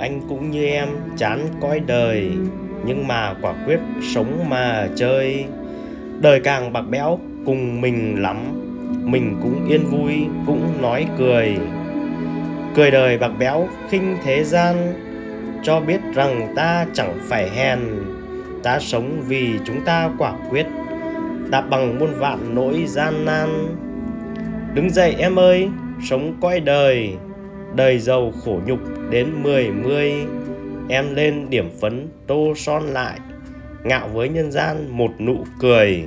anh cũng như em chán cõi đời, nhưng mà quả quyết sống mà chơi. Đời càng bạc béo cùng mình lắm, mình cũng yên vui, cũng nói cười. Cười đời bạc béo khinh thế gian, cho biết rằng ta chẳng phải hèn. Ta sống vì chúng ta quả quyết đạp bằng muôn vạn nỗi gian nan. Đứng dậy em ơi, sống coi đời đời giàu khổ nhục đến mười mươi em lên điểm phấn tô son lại, ngạo với nhân gian một nụ cười.